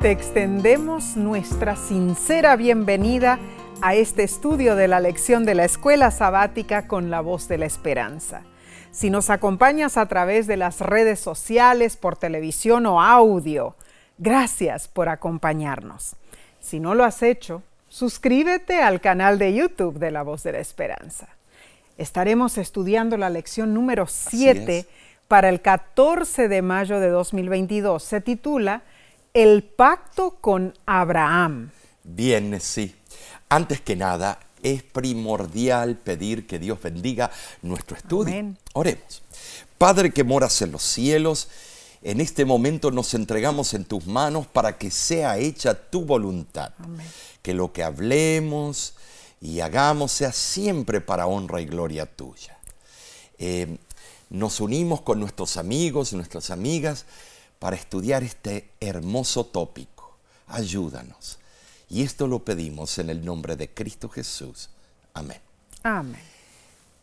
te extendemos nuestra sincera bienvenida a este estudio de la lección de la escuela sabática con la voz de la esperanza. Si nos acompañas a través de las redes sociales, por televisión o audio, gracias por acompañarnos. Si no lo has hecho, suscríbete al canal de YouTube de la voz de la esperanza. Estaremos estudiando la lección número 7 para el 14 de mayo de 2022. Se titula el pacto con Abraham. Bien, sí. Antes que nada, es primordial pedir que Dios bendiga nuestro estudio. Oremos. Padre que moras en los cielos, en este momento nos entregamos en tus manos para que sea hecha tu voluntad. Que lo que hablemos y hagamos sea siempre para honra y gloria tuya. Eh, nos unimos con nuestros amigos y nuestras amigas para estudiar este hermoso tópico. Ayúdanos. Y esto lo pedimos en el nombre de Cristo Jesús. Amén. Amén.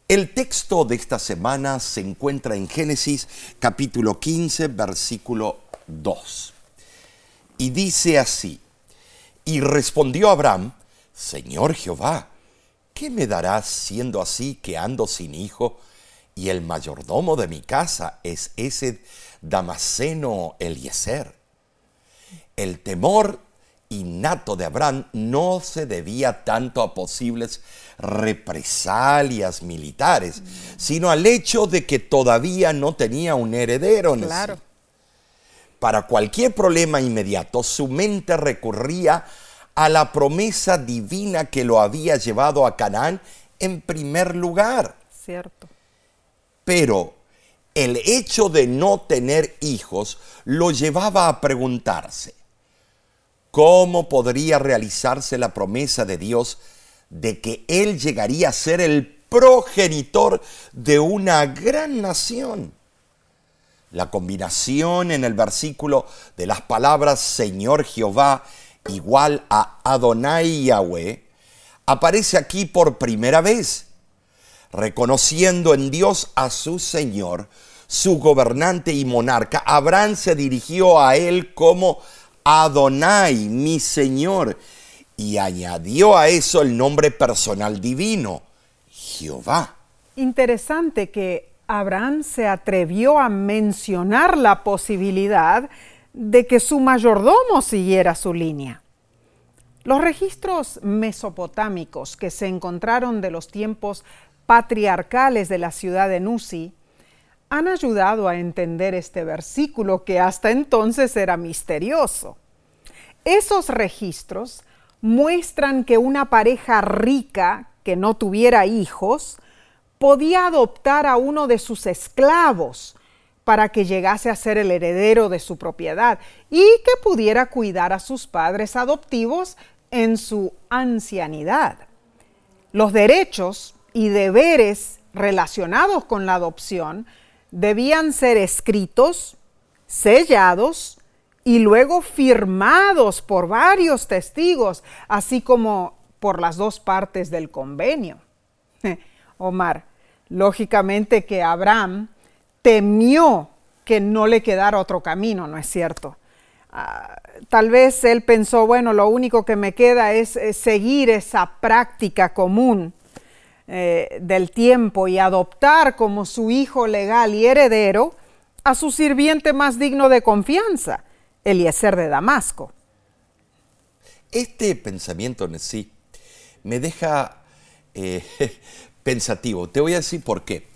El texto de esta semana se encuentra en Génesis capítulo 15, versículo 2. Y dice así, y respondió Abraham, Señor Jehová, ¿qué me darás siendo así que ando sin hijo y el mayordomo de mi casa es ese Damaseno Eliezer. El temor innato de Abraham no se debía tanto a posibles represalias militares, sino al hecho de que todavía no tenía un heredero. Claro. Para cualquier problema inmediato, su mente recurría a la promesa divina que lo había llevado a Canaán en primer lugar. Cierto. Pero el hecho de no tener hijos lo llevaba a preguntarse, ¿cómo podría realizarse la promesa de Dios de que Él llegaría a ser el progenitor de una gran nación? La combinación en el versículo de las palabras Señor Jehová igual a Adonai Yahweh aparece aquí por primera vez reconociendo en Dios a su Señor, su gobernante y monarca, Abraham se dirigió a él como Adonai, mi Señor, y añadió a eso el nombre personal divino, Jehová. Interesante que Abraham se atrevió a mencionar la posibilidad de que su mayordomo siguiera su línea. Los registros mesopotámicos que se encontraron de los tiempos patriarcales de la ciudad de Nusi han ayudado a entender este versículo que hasta entonces era misterioso. Esos registros muestran que una pareja rica que no tuviera hijos podía adoptar a uno de sus esclavos para que llegase a ser el heredero de su propiedad y que pudiera cuidar a sus padres adoptivos en su ancianidad. Los derechos y deberes relacionados con la adopción debían ser escritos, sellados y luego firmados por varios testigos, así como por las dos partes del convenio. Omar, lógicamente que Abraham temió que no le quedara otro camino, ¿no es cierto? Ah, tal vez él pensó, bueno, lo único que me queda es seguir esa práctica común eh, del tiempo y adoptar como su hijo legal y heredero a su sirviente más digno de confianza, Eliezer de Damasco. Este pensamiento en sí me deja eh, pensativo. Te voy a decir por qué.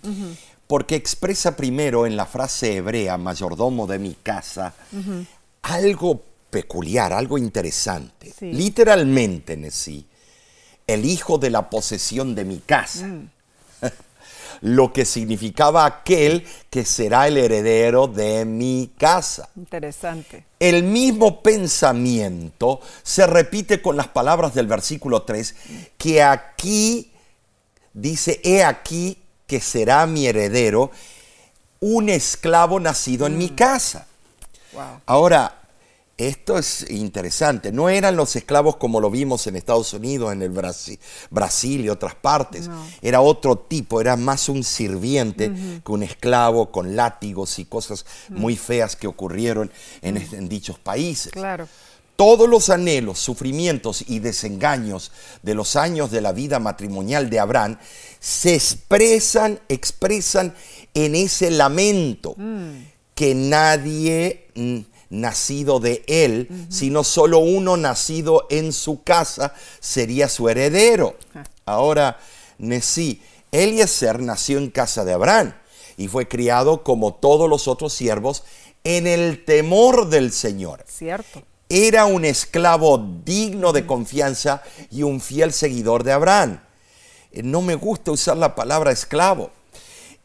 Porque expresa primero en la frase hebrea, mayordomo de mi casa, algo peculiar, algo interesante. Literalmente en sí el hijo de la posesión de mi casa. Mm. Lo que significaba aquel que será el heredero de mi casa. Interesante. El mismo pensamiento se repite con las palabras del versículo 3, que aquí dice, he aquí que será mi heredero un esclavo nacido en mi mm. casa. Ahora, esto es interesante. No eran los esclavos como lo vimos en Estados Unidos, en el Brasil, y otras partes. Era otro tipo, era más un sirviente que un esclavo con látigos y cosas muy feas que ocurrieron en, en dichos países. Claro. todos los anhelos, sufrimientos y desengaños de los años de la vida matrimonial de Abraham se expresan, expresan en ese lamento que nadie mm, nacido de él, sino solo uno nacido en su casa sería su heredero. Ah. Ahora, Nesí, Eliezer nació en casa de Abraham y fue criado como todos los otros siervos en el temor del Señor. Cierto. Era un esclavo digno de confianza y un fiel seguidor de Abraham. Eh, No me gusta usar la palabra esclavo.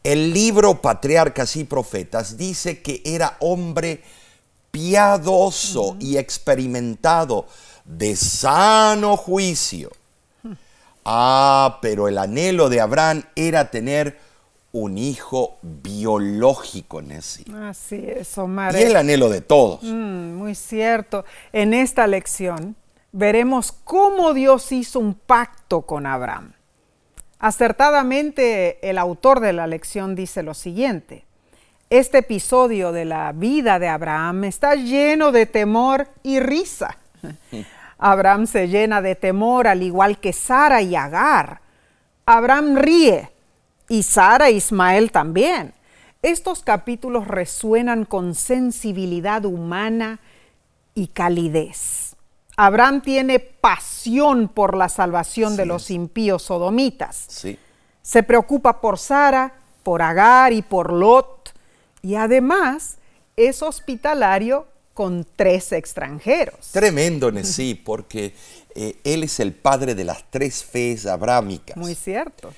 El libro Patriarcas y Profetas dice que era hombre piadoso y experimentado de sano juicio. Ah, pero el anhelo de Abraham era tener un hijo biológico, Nessie. Así es, Omar. Y el anhelo de todos. Mm, muy cierto. En esta lección veremos cómo Dios hizo un pacto con Abraham. Acertadamente, el autor de la lección dice lo siguiente. Este episodio de la vida de Abraham está lleno de temor y risa. Abraham se llena de temor al igual que Sara y Agar. Abraham ríe y Sara e Ismael también. Estos capítulos resuenan con sensibilidad humana y calidez. Abraham tiene pasión por la salvación Sí de los impíos sodomitas. Sí. Se preocupa por Sara, por Agar y por Lot. Y además es hospitalario con tres extranjeros. Tremendo, Nesí, porque eh, él es el padre de las tres fees abrámicas. Muy cierto.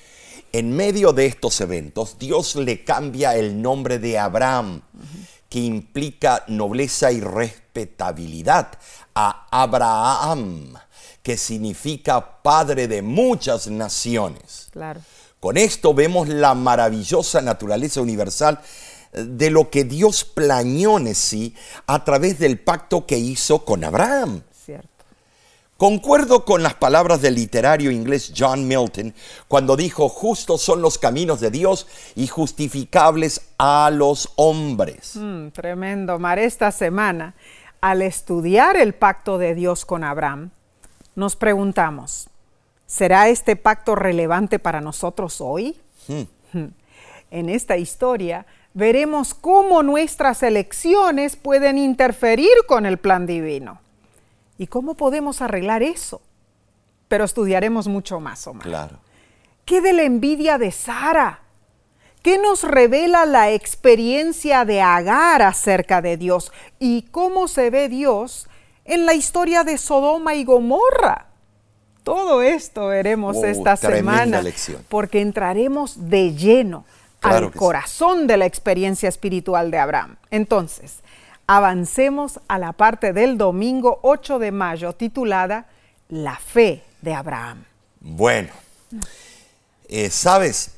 En medio de estos eventos, Dios le cambia el nombre de Abraham, que implica nobleza y respetabilidad, a Abraham, que significa padre de muchas naciones. Claro. Con esto vemos la maravillosa naturaleza universal de lo que Dios planeó en sí a través del pacto que hizo con Abraham. Cierto. Concuerdo con las palabras del literario inglés John Milton cuando dijo, justos son los caminos de Dios y justificables a los hombres. Mm, tremendo, Omar. Esta semana, al estudiar el pacto de Dios con Abraham, nos preguntamos, ¿será este pacto relevante para nosotros hoy? En esta historia veremos cómo nuestras elecciones pueden interferir con el plan divino. ¿Y cómo podemos arreglar eso? Pero estudiaremos mucho más, Omar. Claro. ¿Qué de la envidia de Sara? ¿Qué nos revela la experiencia de Agar acerca de Dios? ¿Y cómo se ve Dios en la historia de Sodoma y Gomorra? Todo esto veremos Oh, esta semana lección. porque entraremos de lleno Claro al sí. corazón de la experiencia espiritual de Abraham. Entonces, avancemos a la parte del domingo 8 de mayo titulada La fe de Abraham. Bueno, eh, sabes,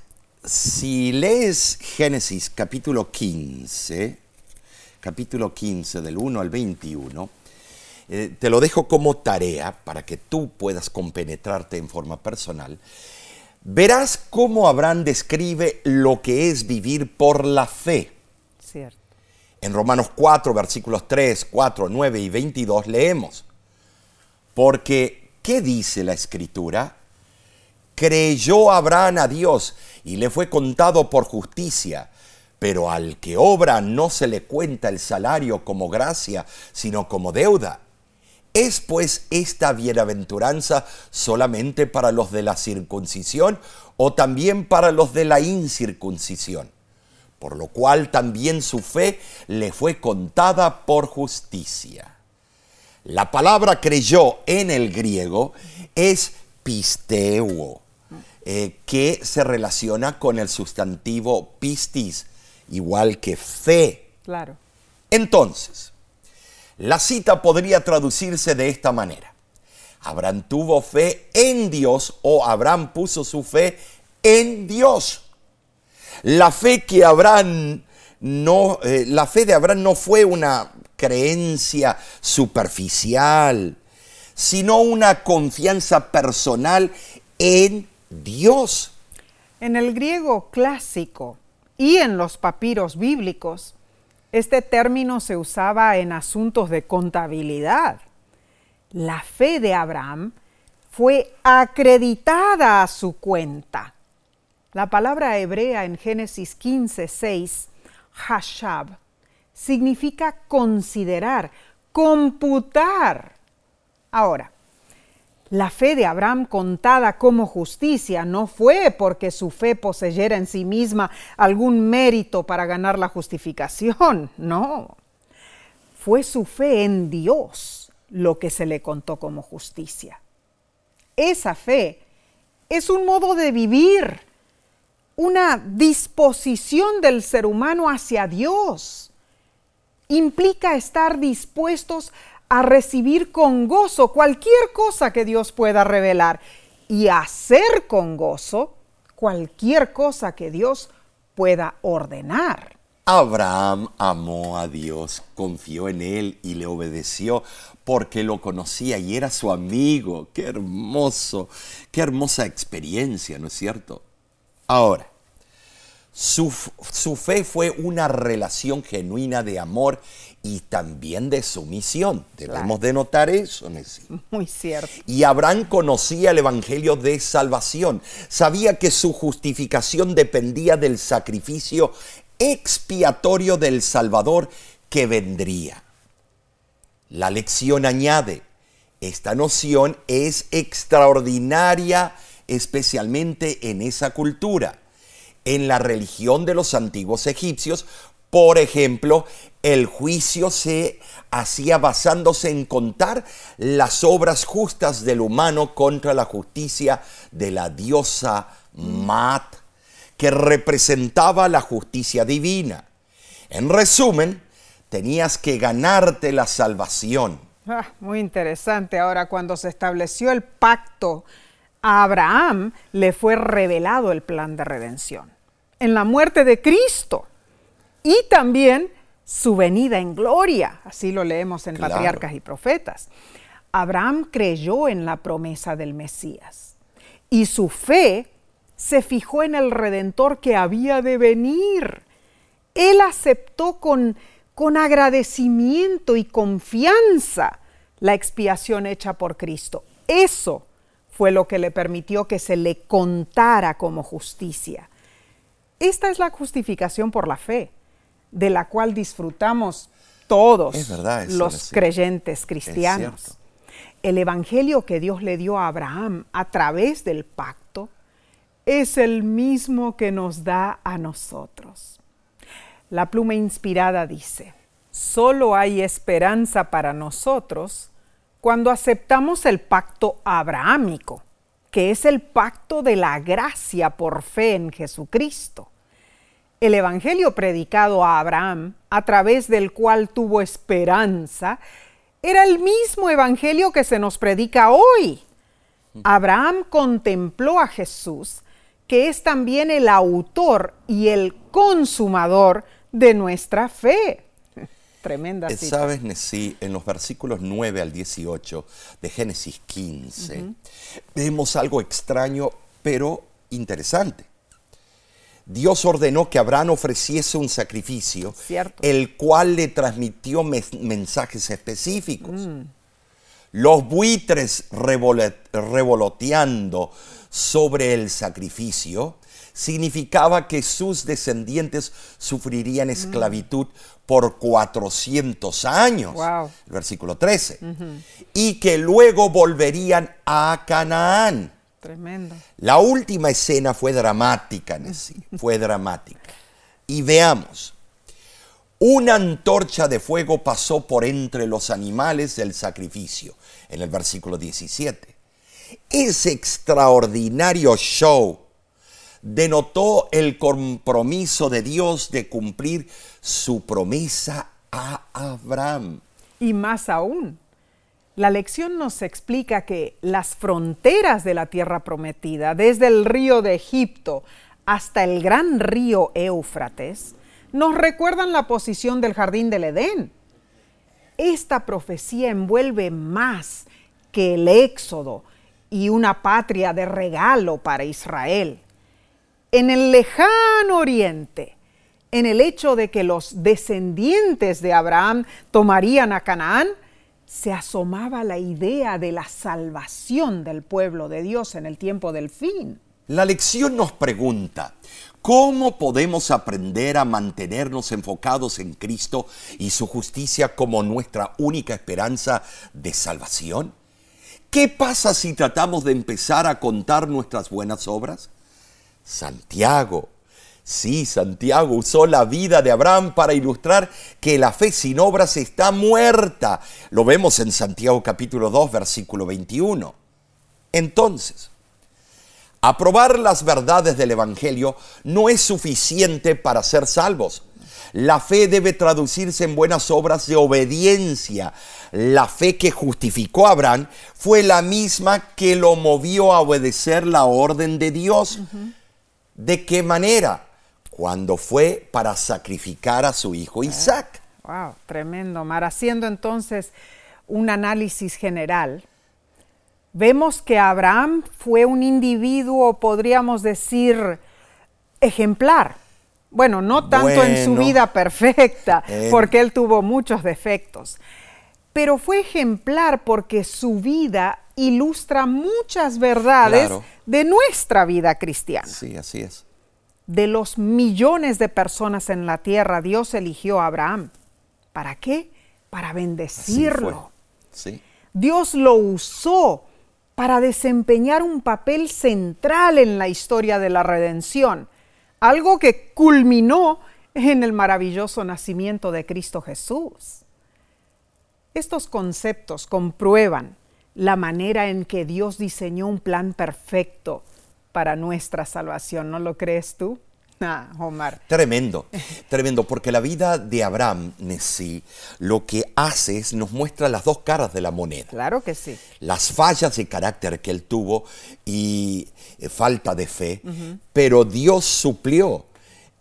si lees Génesis capítulo 15, capítulo 15 del 1 al 21, eh, te lo dejo como tarea para que tú puedas compenetrarte en forma personal. Verás cómo Abraham describe lo que es vivir por la fe. Cierto. En Romanos 4, versículos 3, 4, 9 y 22 leemos. Porque, ¿qué dice la escritura? Creyó Abraham a Dios y le fue contado por justicia. Pero al que obra no se le cuenta el salario como gracia, sino como deuda. ¿Es pues esta bienaventuranza solamente para los de la circuncisión o también para los de la incircuncisión? Por lo cual también su fe le fue contada por justicia. La palabra creyó en el griego es pisteuo, eh, que se relaciona con el sustantivo pistis, igual que fe. Claro. Entonces, la cita podría traducirse de esta manera. Abraham tuvo fe en Dios o Abraham puso su fe en Dios. La fe que Abraham no, eh, la fe de Abraham no fue una creencia superficial, sino una confianza personal en Dios. En el griego clásico y en los papiros bíblicos, este término se usaba en asuntos de contabilidad. La fe de Abraham fue acreditada a su cuenta. La palabra hebrea en Génesis 15, 6, hashab, significa considerar, computar. Ahora, la fe de Abraham contada como justicia no fue porque su fe poseyera en sí misma algún mérito para ganar la justificación, no. Fue su fe en Dios lo que se le contó como justicia. Esa fe es un modo de vivir, una disposición del ser humano hacia Dios. Implica estar dispuestos a recibir con gozo cualquier cosa que Dios pueda revelar y hacer con gozo cualquier cosa que Dios pueda ordenar. Abraham amó a Dios, confió en Él y le obedeció porque lo conocía y era su amigo. Qué hermoso, qué hermosa experiencia, ¿no es cierto? Ahora, su, fe fue una relación genuina de amor y también de sumisión. Debemos de notar eso, Nessie. Muy cierto. Y Abraham conocía el Evangelio de salvación. Sabía que su justificación dependía del sacrificio expiatorio del Salvador que vendría. La lección añade, esta noción es extraordinaria especialmente en esa cultura en la religión de los antiguos egipcios, por ejemplo, el juicio se hacía basándose en contar las obras justas del humano contra la justicia de la diosa Mat, que representaba la justicia divina. En resumen, tenías que ganarte la salvación. Ah, muy interesante. Ahora, cuando se estableció el pacto a Abraham le fue revelado el plan de redención en la muerte de Cristo y también su venida en gloria. Así lo leemos en Patriarcas y Profetas. Abraham creyó en la promesa del Mesías y su fe se fijó en el redentor que había de venir. Él aceptó con, con agradecimiento y confianza la expiación hecha por Cristo. Eso fue lo que le permitió que se le contara como justicia. Esta es la justificación por la fe, de la cual disfrutamos todos los creyentes cristianos. El Evangelio que Dios le dio a Abraham a través del pacto es el mismo que nos da a nosotros. La pluma inspirada dice, solo hay esperanza para nosotros cuando aceptamos el pacto abrahámico, que es el pacto de la gracia por fe en Jesucristo. El Evangelio predicado a Abraham, a través del cual tuvo esperanza, era el mismo Evangelio que se nos predica hoy. Abraham contempló a Jesús, que es también el autor y el consumador de nuestra fe. Tremenda eh, cita. Sabes, Nesí, en los versículos 9 al 18 de Génesis 15, vemos algo extraño, pero interesante. Dios ordenó que Abraham ofreciese un sacrificio, el cual le transmitió mensajes específicos. Mm. Los buitres revoloteando sobre el sacrificio significaba que sus descendientes sufrirían mm. esclavitud por 400 años, el versículo 13, y que luego volverían a Canaán. Tremendo. La última escena fue dramática, fue dramática. Y veamos, una antorcha de fuego pasó por entre los animales del sacrificio, en el versículo 17. Ese extraordinario show denotó el compromiso de Dios de cumplir su promesa a Abraham. Y más aún, la lección nos explica que las fronteras de la tierra prometida, desde el río de Egipto hasta el gran río Éufrates, nos recuerdan la posición del jardín del Edén. Esta profecía envuelve más que el éxodo y una patria de regalo para Israel en el lejano oriente, en el hecho de que los descendientes de Abraham tomarían a Canaán, se asomaba la idea de la salvación del pueblo de Dios en el tiempo del fin. La lección nos pregunta, ¿cómo podemos aprender a mantenernos enfocados en Cristo y su justicia como nuestra única esperanza de salvación? ¿Qué pasa si tratamos de empezar a contar nuestras buenas obras? Santiago, sí, Santiago usó la vida de Abraham para ilustrar que la fe sin obras está muerta. Lo vemos en Santiago capítulo 2, versículo 21. Entonces, aprobar las verdades del Evangelio no es suficiente para ser salvos. La fe debe traducirse en buenas obras de obediencia. La fe que justificó a Abraham fue la misma que lo movió a obedecer la orden de Dios. ¿De qué manera? Cuando fue para sacrificar a su hijo Isaac. Wow, tremendo, Mar. Haciendo entonces un análisis general, vemos que Abraham fue un individuo, podríamos decir, ejemplar. Bueno, no tanto en su vida perfecta, Eh. porque él tuvo muchos defectos, pero fue ejemplar porque su vida ilustra muchas verdades Claro. de nuestra vida cristiana. Sí, así es. De los millones de personas en la tierra, Dios eligió a Abraham. ¿Para qué? Para bendecirlo. Sí. Dios lo usó para desempeñar un papel central en la historia de la redención, algo que culminó en el maravilloso nacimiento de Cristo Jesús. Estos conceptos comprueban la manera en que Dios diseñó un plan perfecto para nuestra salvación, ¿no lo crees tú? Ah, Omar. Tremendo, tremendo, porque la vida de Abraham, Nesí, lo que hace es nos muestra las dos caras de la moneda. Claro que sí. Las fallas de carácter que él tuvo y eh, falta de fe, pero Dios suplió.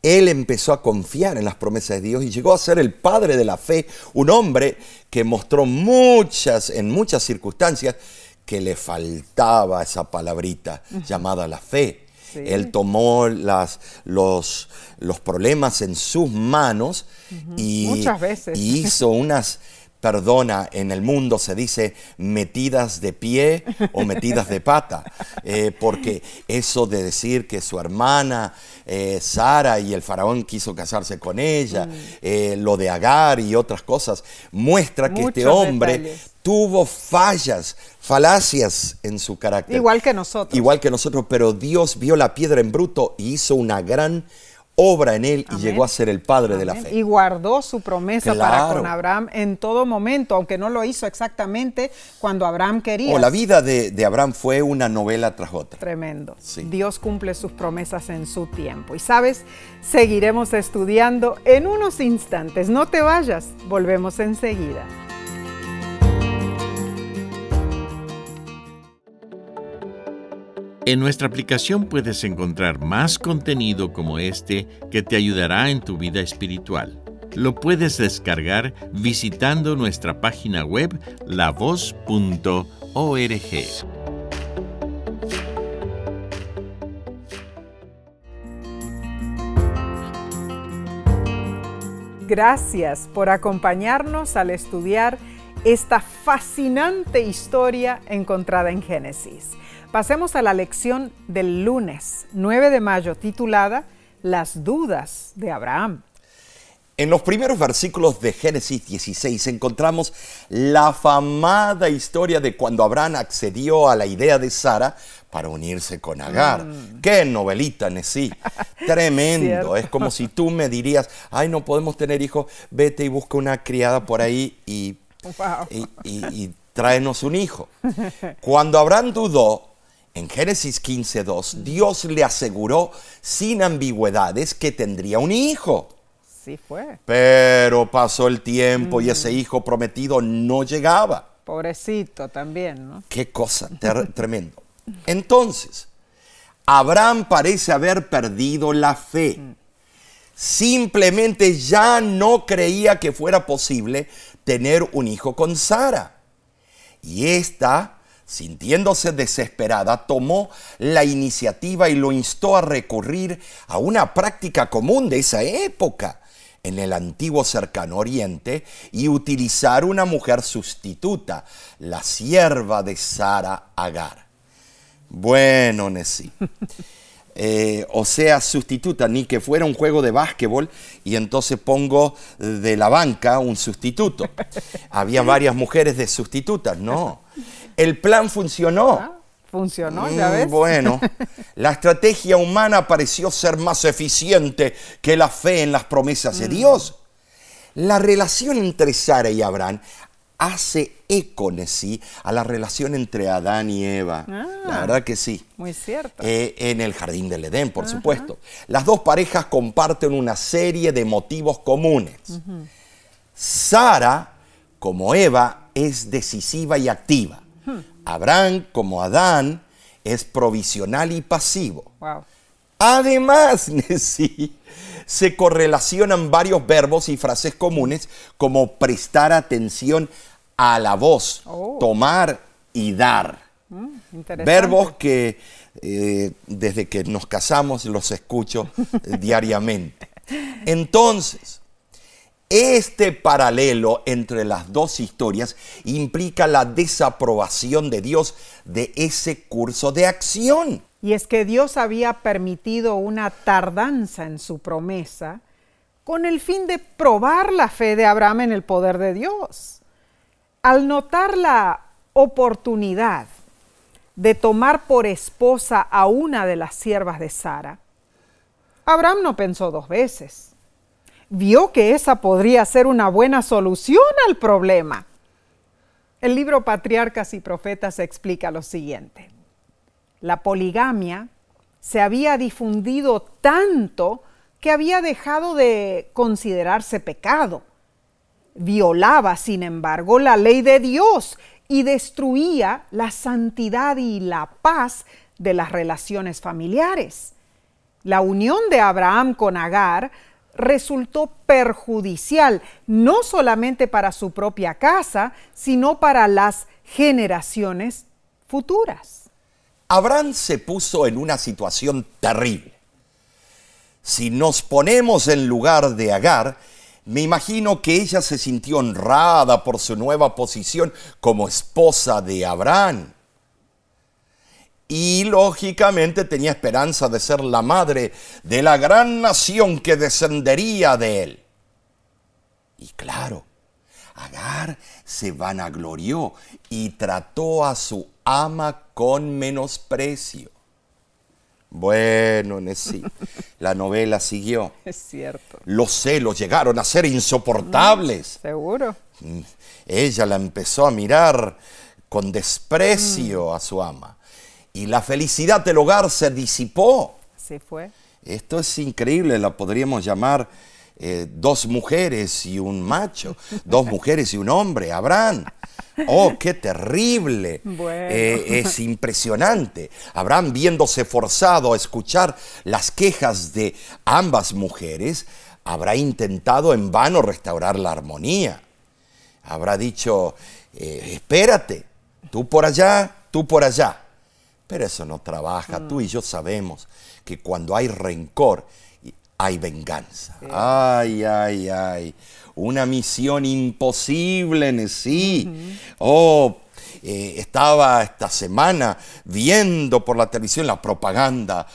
Él empezó a confiar en las promesas de Dios y llegó a ser el padre de la fe, un hombre que mostró muchas, en muchas circunstancias, que le faltaba esa palabrita llamada la fe. Sí. Él tomó las, los, los problemas en sus manos y, Muchas veces. y hizo unas, perdona, en el mundo se dice metidas de pie o metidas de pata, eh, porque eso de decir que su hermana eh, Sara y el faraón quiso casarse con ella, Mm. eh, lo de Agar y otras cosas, muestra que este hombre detalles. tuvo fallas, falacias en su carácter. Igual que nosotros. Igual que nosotros, pero Dios vio la piedra en bruto y hizo una gran obra en él y llegó a ser el padre de la fe. Y guardó su promesa para con Abraham en todo momento, aunque no lo hizo exactamente cuando Abraham quería. O la vida de, de Abraham fue una novela tras otra. Tremendo. Sí. Dios cumple sus promesas en su tiempo. Y sabes, seguiremos estudiando en unos instantes. No te vayas, volvemos enseguida. En nuestra aplicación puedes encontrar más contenido como este que te ayudará en tu vida espiritual. Lo puedes descargar visitando nuestra página web lavoz.org. Gracias por acompañarnos al estudiar esta fascinante historia encontrada en Génesis. Pasemos a la lección del lunes 9 de mayo titulada Las dudas de Abraham. En los primeros versículos de Génesis 16 encontramos la afamada historia de cuando Abraham accedió a la idea de Sara para unirse con Agar. ¡Qué novelita, Nesí! Tremendo. Es como si tú me dirías, ay, no podemos tener hijos, vete y busca una criada por ahí y, Wow. y, y- y tráenos un hijo. Cuando Abraham dudó, en Génesis 15.2, Dios le aseguró sin ambigüedades que tendría un hijo. Sí fue. Pero pasó el tiempo y ese hijo prometido no llegaba. Pobrecito también, ¿no? Qué cosa tremendo. Entonces, Abraham parece haber perdido la fe. Simplemente ya no creía que fuera posible tener un hijo con Sara. Y esta, sintiéndose desesperada, tomó la iniciativa y lo instó a recurrir a una práctica común de esa época. en el antiguo cercano oriente y utilizar una mujer sustituta, la sierva de Sara Agar. Bueno, Nesí. Eh, o sea, sustituta, ni que fuera un juego de básquetbol y entonces pongo de la banca un sustituto. Había varias mujeres de sustitutas, no. El plan funcionó. Ah, funcionó, ya mm, ves. Bueno, la estrategia humana pareció ser más eficiente que la fe en las promesas de mm. Dios. La relación entre Sara y Abraham hace eco, a la relación entre Adán y Eva. la ah, verdad que sí. Muy cierto. Eh, en el jardín del Edén, por supuesto. Las dos parejas comparten una serie de motivos comunes. Sara, como Eva, es decisiva y activa. Hmm. Abraham, como Adán, es provisional y pasivo. Además, sí, se correlacionan varios verbos y frases comunes como prestar atención a la voz, oh. tomar y dar. Mm, Verbos que eh, desde que nos casamos los escucho diariamente. Entonces, este paralelo entre las dos historias implica la desaprobación de Dios de ese curso de acción. Y es que Dios había permitido una tardanza en su promesa con el fin de probar la fe de Abraham en el poder de Dios. Al notar la oportunidad de tomar por esposa a una de las siervas de Sara, Abraham no pensó dos veces. Vio que esa podría ser una buena solución al problema. El libro Patriarcas y Profetas explica lo siguiente. La poligamia se había difundido tanto que había dejado de considerarse pecado violaba, sin embargo, la ley de Dios y destruía la santidad y la paz de las relaciones familiares. La unión de Abraham con Agar resultó perjudicial no solamente para su propia casa, sino para las generaciones futuras. Abraham se puso en una situación terrible. Si nos ponemos en lugar de Agar, me imagino que ella se sintió honrada por su nueva posición como esposa de Abraham. Y lógicamente tenía esperanza de ser la madre de la gran nación que descendería de él. Y claro, Agar se vanaglorió y trató a su ama con menosprecio. Bueno, sí, la novela siguió. Es cierto. Los celos llegaron a ser insoportables. Mm, seguro. Mm, ella la empezó a mirar con desprecio mm. a su ama. Y la felicidad del hogar se disipó. Así fue. Esto es increíble, la podríamos llamar eh, dos mujeres y un macho, dos mujeres y un hombre, Abraham. Oh, qué terrible. Eh, es impresionante. Abraham, viéndose forzado a escuchar las quejas de ambas mujeres, habrá intentado en vano restaurar la armonía. Habrá dicho, eh, espérate, tú por allá, tú por allá. Pero eso no trabaja. Tú y yo sabemos que cuando hay rencor, hay venganza. Ay, ay, ay una misión imposible en sí. Oh, eh, estaba esta semana viendo por la televisión la propaganda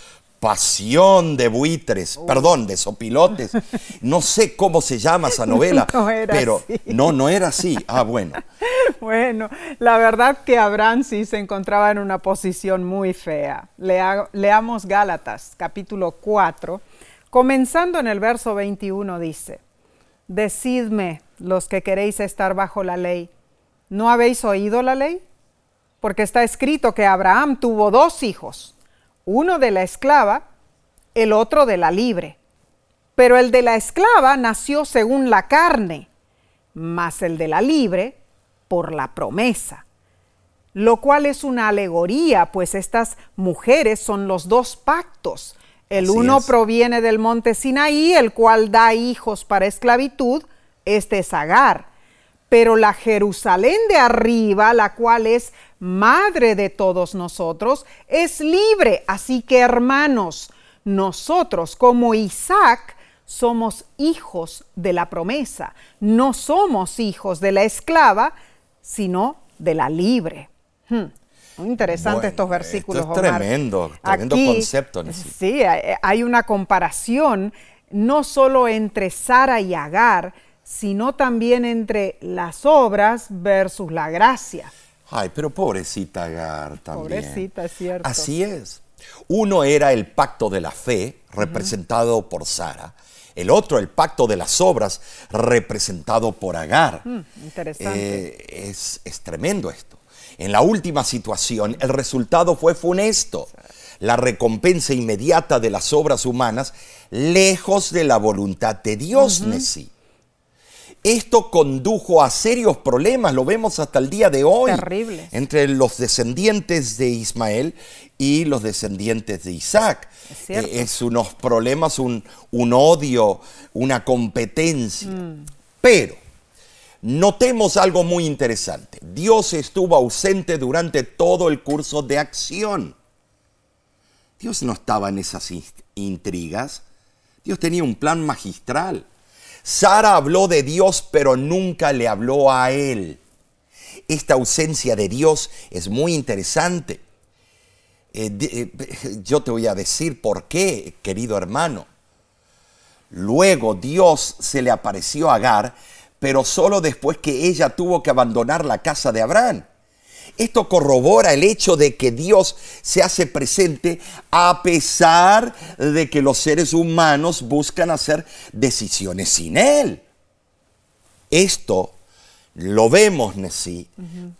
Pasión de buitres, oh. perdón, de sopilotes. No sé cómo se llama esa novela, pero no, no era así. Ah, bueno. Bueno, la verdad que Abraham sí se encontraba en una posición muy fea. leamos Gálatas, capítulo 4, comenzando en el verso 21, dice, Decidme, los que queréis estar bajo la ley, ¿no habéis oído la ley? Porque está escrito que Abraham tuvo dos hijos, uno de la esclava, el otro de la libre. Pero el de la esclava nació según la carne, mas el de la libre por la promesa. Lo cual es una alegoría, pues estas mujeres son los dos pactos el uno proviene del monte Sinaí, el cual da hijos para esclavitud, este es Agar. Pero la Jerusalén de arriba, la cual es madre de todos nosotros, es libre. Así que hermanos, nosotros como Isaac somos hijos de la promesa. No somos hijos de la esclava, sino de la libre. Hmm. Muy interesante Bueno, estos versículos. esto es Omar. tremendo, tremendo Aquí, concepto. Sí, hay hay una comparación no solo entre Sara y Agar, sino también entre las obras versus la gracia. Ay, pero pobrecita Agar también. Pobrecita, es cierto. Así es. Uno era el pacto de la fe, representado por Sara. El otro, el pacto de las obras, representado por Agar. Mm, interesante. Eh, es, es tremendo esto. En la última situación, el resultado fue funesto. La recompensa inmediata de las obras humanas, lejos de la voluntad de Dios, Nessie. Esto condujo a serios problemas, lo vemos hasta el día de hoy, Terribles. entre los descendientes de Ismael y los descendientes de Isaac. Es. Eh, es unos problemas, un, un odio, una competencia. Mm. Pero notemos algo muy interesante. Dios estuvo ausente durante todo el curso de acción. Dios no estaba en esas in- intrigas. Dios tenía un plan magistral. Sara habló de Dios, pero nunca le habló a él. Esta ausencia de Dios es muy interesante. Eh, eh, yo te voy a decir por qué, querido hermano. Luego Dios se le apareció a Agar, pero solo después que ella tuvo que abandonar la casa de Abraham. Esto corrobora el hecho de que Dios se hace presente a pesar de que los seres humanos buscan hacer decisiones sin Él. Esto lo vemos, Nesí,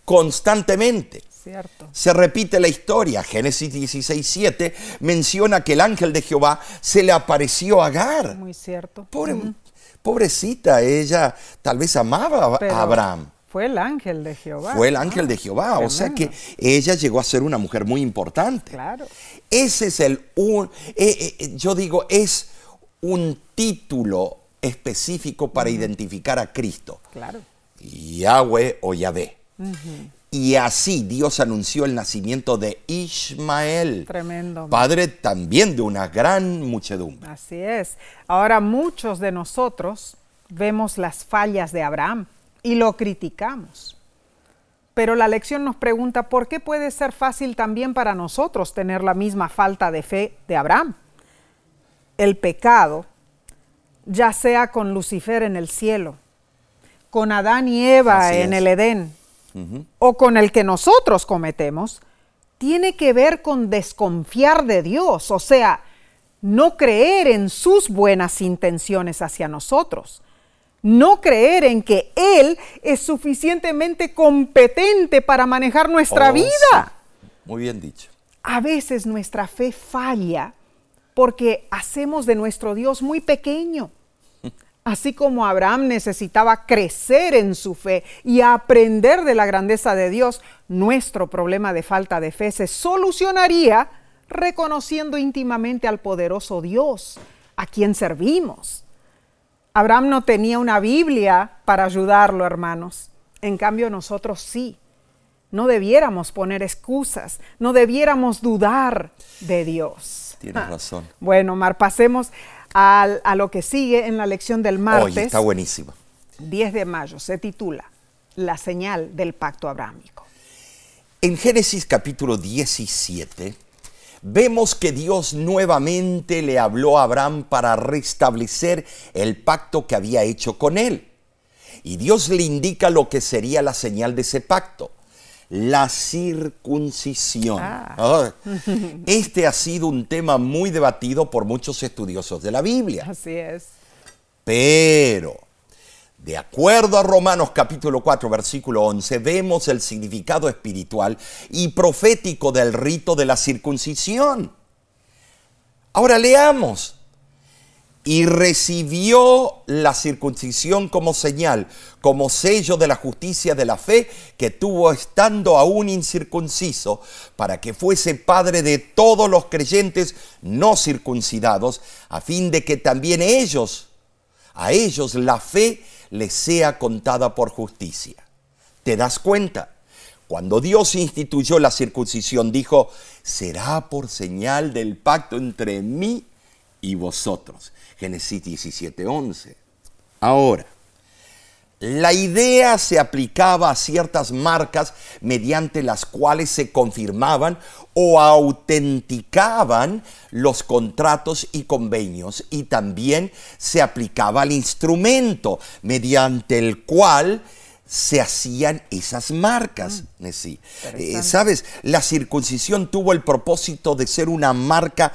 constantemente. Cierto. Se repite la historia. Génesis 16, 7 menciona que el ángel de Jehová se le apareció a Agar. Muy cierto. Pobre- Pobrecita, ella tal vez amaba a- Pero a Abraham. Fue el ángel de Jehová. Fue el ángel de Jehová. O sea que ella llegó a ser una mujer muy importante. Claro. Ese es el un, eh, eh, yo digo, es un título específico para identificar a Cristo. Claro. Yahweh o Yahvé. Y así Dios anunció el nacimiento de Ismael, Tremendo. padre también de una gran muchedumbre. Así es. Ahora muchos de nosotros vemos las fallas de Abraham y lo criticamos. Pero la lección nos pregunta por qué puede ser fácil también para nosotros tener la misma falta de fe de Abraham. El pecado, ya sea con Lucifer en el cielo, con Adán y Eva Así en es. el Edén, o con el que nosotros cometemos, tiene que ver con desconfiar de Dios, o sea, no creer en sus buenas intenciones hacia nosotros, no creer en que Él es suficientemente competente para manejar nuestra Oh, vida. sí. Muy bien dicho. A veces nuestra fe falla porque hacemos de nuestro Dios muy pequeño. Así como Abraham necesitaba crecer en su fe y aprender de la grandeza de Dios, nuestro problema de falta de fe se solucionaría reconociendo íntimamente al poderoso Dios a quien servimos. Abraham no tenía una Biblia para ayudarlo, hermanos. En cambio, nosotros sí. No debiéramos poner excusas, no debiéramos dudar de Dios. Tienes Ah. razón. Bueno, Mar, pasemos al- a lo que sigue en la lección del martes, Oye, está buenísima. 10 de mayo. Se titula La señal del pacto abrámico. En Génesis capítulo 17 vemos que Dios nuevamente le habló a Abraham para restablecer el pacto que había hecho con él. Y Dios le indica lo que sería la señal de ese pacto, la circuncisión. Ah. Este ha sido un tema muy debatido por muchos estudiosos de la Biblia. Así es. Pero, de acuerdo a Romanos capítulo 4, versículo 11, vemos el significado espiritual y profético del rito de la circuncisión. Ahora leamos. Y recibió la circuncisión como señal, como sello de la justicia de la fe que tuvo estando aún incircunciso, para que fuese padre de todos los creyentes no circuncidados, a fin de que también ellos a ellos la fe les sea contada por justicia. ¿Te das cuenta? Cuando Dios instituyó la circuncisión, dijo, será por señal del pacto entre mí y vosotros. Génesis 17, 11. Ahora, la idea se aplicaba a ciertas marcas mediante las cuales se confirmaban o autenticaban los contratos y convenios y también se aplicaba al instrumento mediante el cual se hacían esas marcas. Mm. Sí. Eh, Sabes, la circuncisión tuvo el propósito de ser una marca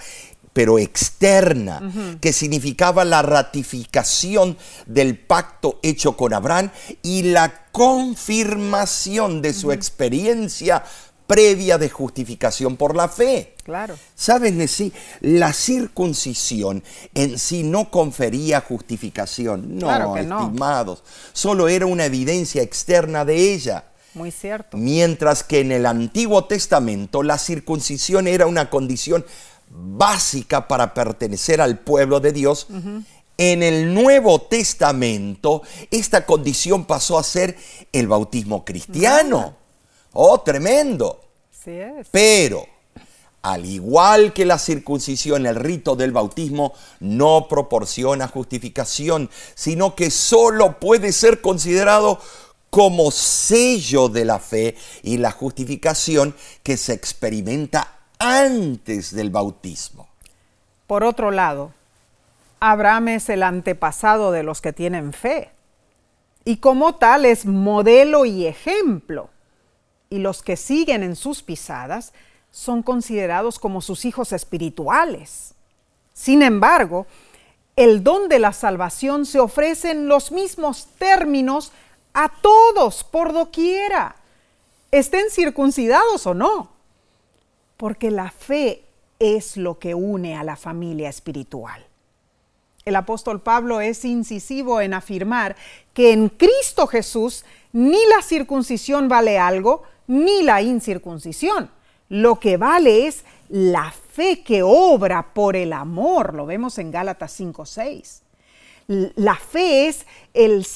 pero externa, que significaba la ratificación del pacto hecho con Abraham y la confirmación de su experiencia previa de justificación por la fe. Claro. ¿Sabes, Nesí? La circuncisión en sí no confería justificación. No, Claro que no. estimados. Solo era una evidencia externa de ella. Muy cierto. Mientras que en el Antiguo Testamento la circuncisión era una condición básica para pertenecer al pueblo de Dios, en el Nuevo Testamento esta condición pasó a ser el bautismo cristiano. Oh, tremendo. Sí es. Pero, al igual que la circuncisión, el rito del bautismo no proporciona justificación, sino que solo puede ser considerado como sello de la fe y la justificación que se experimenta antes del bautismo. Por otro lado, Abraham es el antepasado de los que tienen fe y como tal es modelo y ejemplo. Y los que siguen en sus pisadas son considerados como sus hijos espirituales. Sin embargo, el don de la salvación se ofrece en los mismos términos a todos por doquiera, estén circuncidados o no, porque la fe es lo que une a la familia espiritual. El apóstol Pablo es incisivo en afirmar que en Cristo Jesús ni la circuncisión vale algo, ni la incircuncisión. Lo que vale es la fe que obra por el amor. Lo vemos en Gálatas 5:6. La fe es el,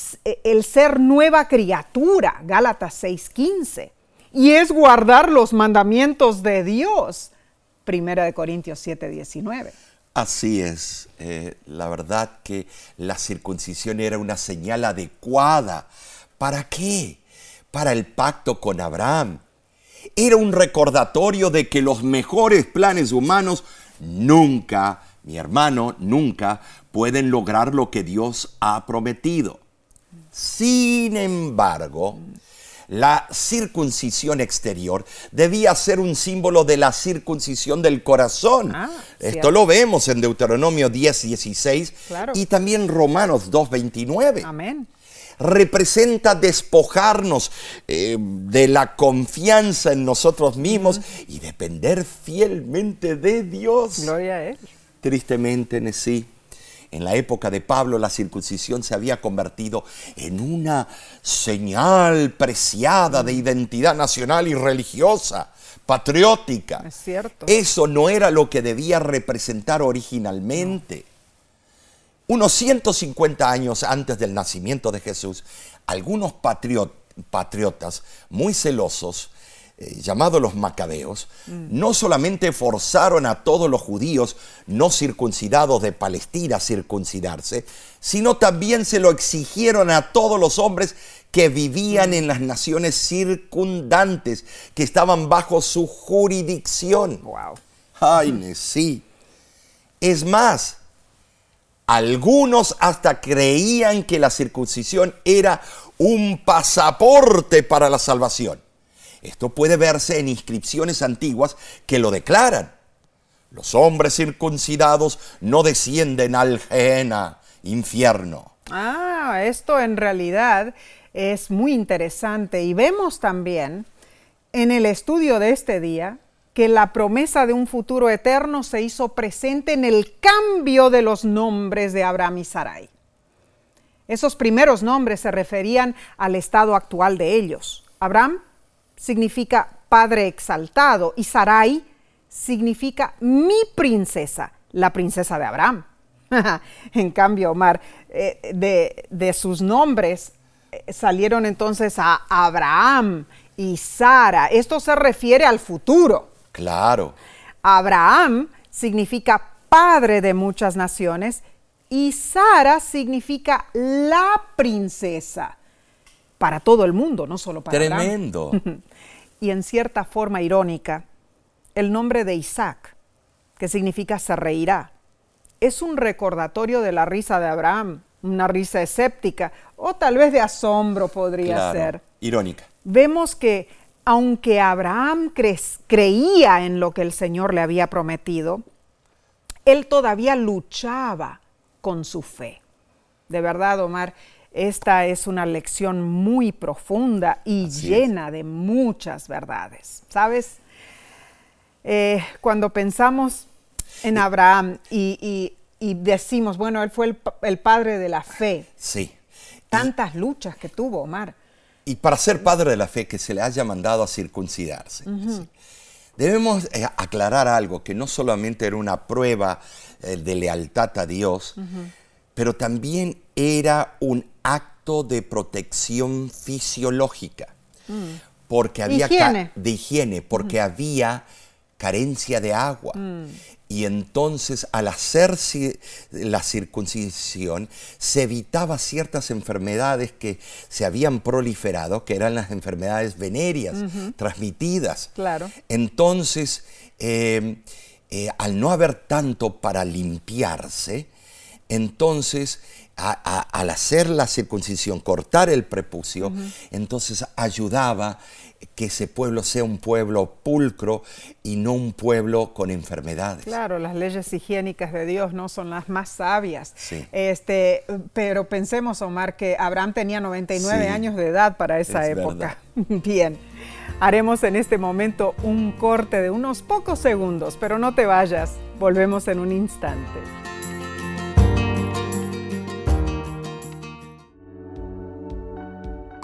el, ser nueva criatura, Gálatas 6:15. Y es guardar los mandamientos de Dios, Primera de Corintios 7:19. Así es, eh, la verdad que la circuncisión era una señal adecuada. ¿Para qué? Para el pacto con Abraham. Era un recordatorio de que los mejores planes humanos nunca, mi hermano, nunca pueden lograr lo que Dios ha prometido. Sin embargo, la circuncisión exterior debía ser un símbolo de la circuncisión del corazón. Ah, Esto lo vemos en Deuteronomio 10, 16 Claro. y también Romanos 2, 29 Amén. representa despojarnos eh, de la confianza en nosotros mismos y depender fielmente de Dios. Gloria a Él. Tristemente, Nesí, en la época de Pablo la circuncisión se había convertido en una señal preciada de identidad nacional y religiosa, patriótica. Es cierto. Eso no era lo que debía representar originalmente. Unos 150 años antes del nacimiento de Jesús, algunos patriot- patriotas muy celosos, eh, llamados los macabeos, no solamente forzaron a todos los judíos no circuncidados de Palestina a circuncidarse, sino también se lo exigieron a todos los hombres que vivían en las naciones circundantes, que estaban bajo su jurisdicción. Wow. Ay, sí. Es más, algunos hasta creían que la circuncisión era un pasaporte para la salvación. Esto puede verse en inscripciones antiguas que lo declaran. Los hombres circuncidados no descienden al Gehenna, infierno. Ah, esto en realidad es muy interesante y vemos también en el estudio de este día que la promesa de un futuro eterno se hizo presente en el cambio de los nombres de Abraham y Sarai. Esos primeros nombres se referían al estado actual de ellos. Abraham significa padre exaltado y Sarai significa mi princesa, la princesa de Abraham. en cambio, Omar, eh, de, de, sus nombres eh, salieron entonces a Abraham y Sara. Esto se refiere al futuro. Claro. Abraham significa padre de muchas naciones y Sara significa la princesa para todo el mundo, no solo para Tremendo. y en cierta forma irónica, el nombre de Isaac, que significa se reirá, es un recordatorio de la risa de Abraham, una risa escéptica o tal vez de asombro podría Claro, ser. Irónica. Vemos que aunque Abraham cre- creía en lo que el Señor le había prometido, él todavía luchaba con su fe. De verdad, Omar, esta es una lección muy profunda y Así llena de muchas verdades. ¿Sabes? Eh, cuando pensamos en Abraham y, y- y decimos, bueno, él fue el, pa- el padre de la fe, Sí. tantas luchas que tuvo, Omar. Y para ser padre de la fe que se le haya mandado a circuncidarse. sí. Debemos eh, aclarar algo, que no solamente era una prueba eh, de lealtad a Dios, pero también era un acto de protección fisiológica. Porque había Higiene. de higiene, porque había carencia de agua. Y entonces al hacer ci- la circuncisión se evitaba ciertas enfermedades que se habían proliferado, que eran las enfermedades venéreas transmitidas. Claro. Entonces, eh, eh, al no haber tanto para limpiarse, entonces a- a- al hacer la circuncisión, cortar el prepucio, entonces ayudaba que ese pueblo sea un pueblo pulcro y no un pueblo con enfermedades. Claro, las leyes higiénicas de Dios no son las más sabias. Sí. Este, pero pensemos, Omar, que Abraham tenía 99 Sí. años de edad para esa Es época. Bien, haremos en este momento un corte de unos pocos segundos, pero no te vayas, volvemos en un instante.